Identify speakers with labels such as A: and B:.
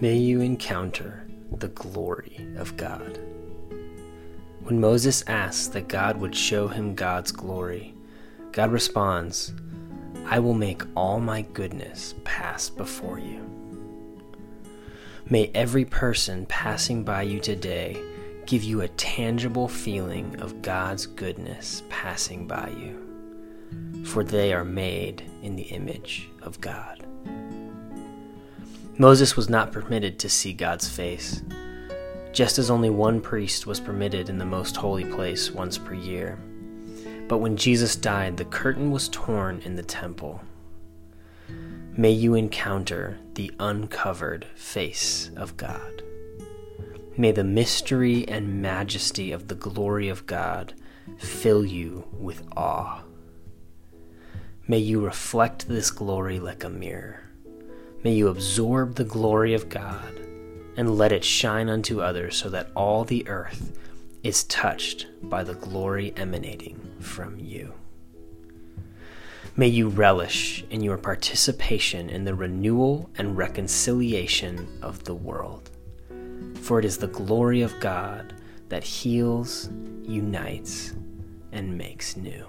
A: May you encounter the glory of God. When Moses asks that God would show him God's glory, God responds, I will make all my goodness pass before you. May every person passing by you today give you a tangible feeling of God's goodness passing by you, for they are made in the image of God. Moses was not permitted to see God's face, just as only one priest was permitted in the most holy place once per year. But when Jesus died, the curtain was torn in the temple. May you encounter the uncovered face of God. May the mystery and majesty of the glory of God fill you with awe. May you reflect this glory like a mirror. May you absorb the glory of God and let it shine unto others so that all the earth is touched by the glory emanating from you. May you relish in your participation in the renewal and reconciliation of the world. For it is the glory of God that heals, unites, and makes new.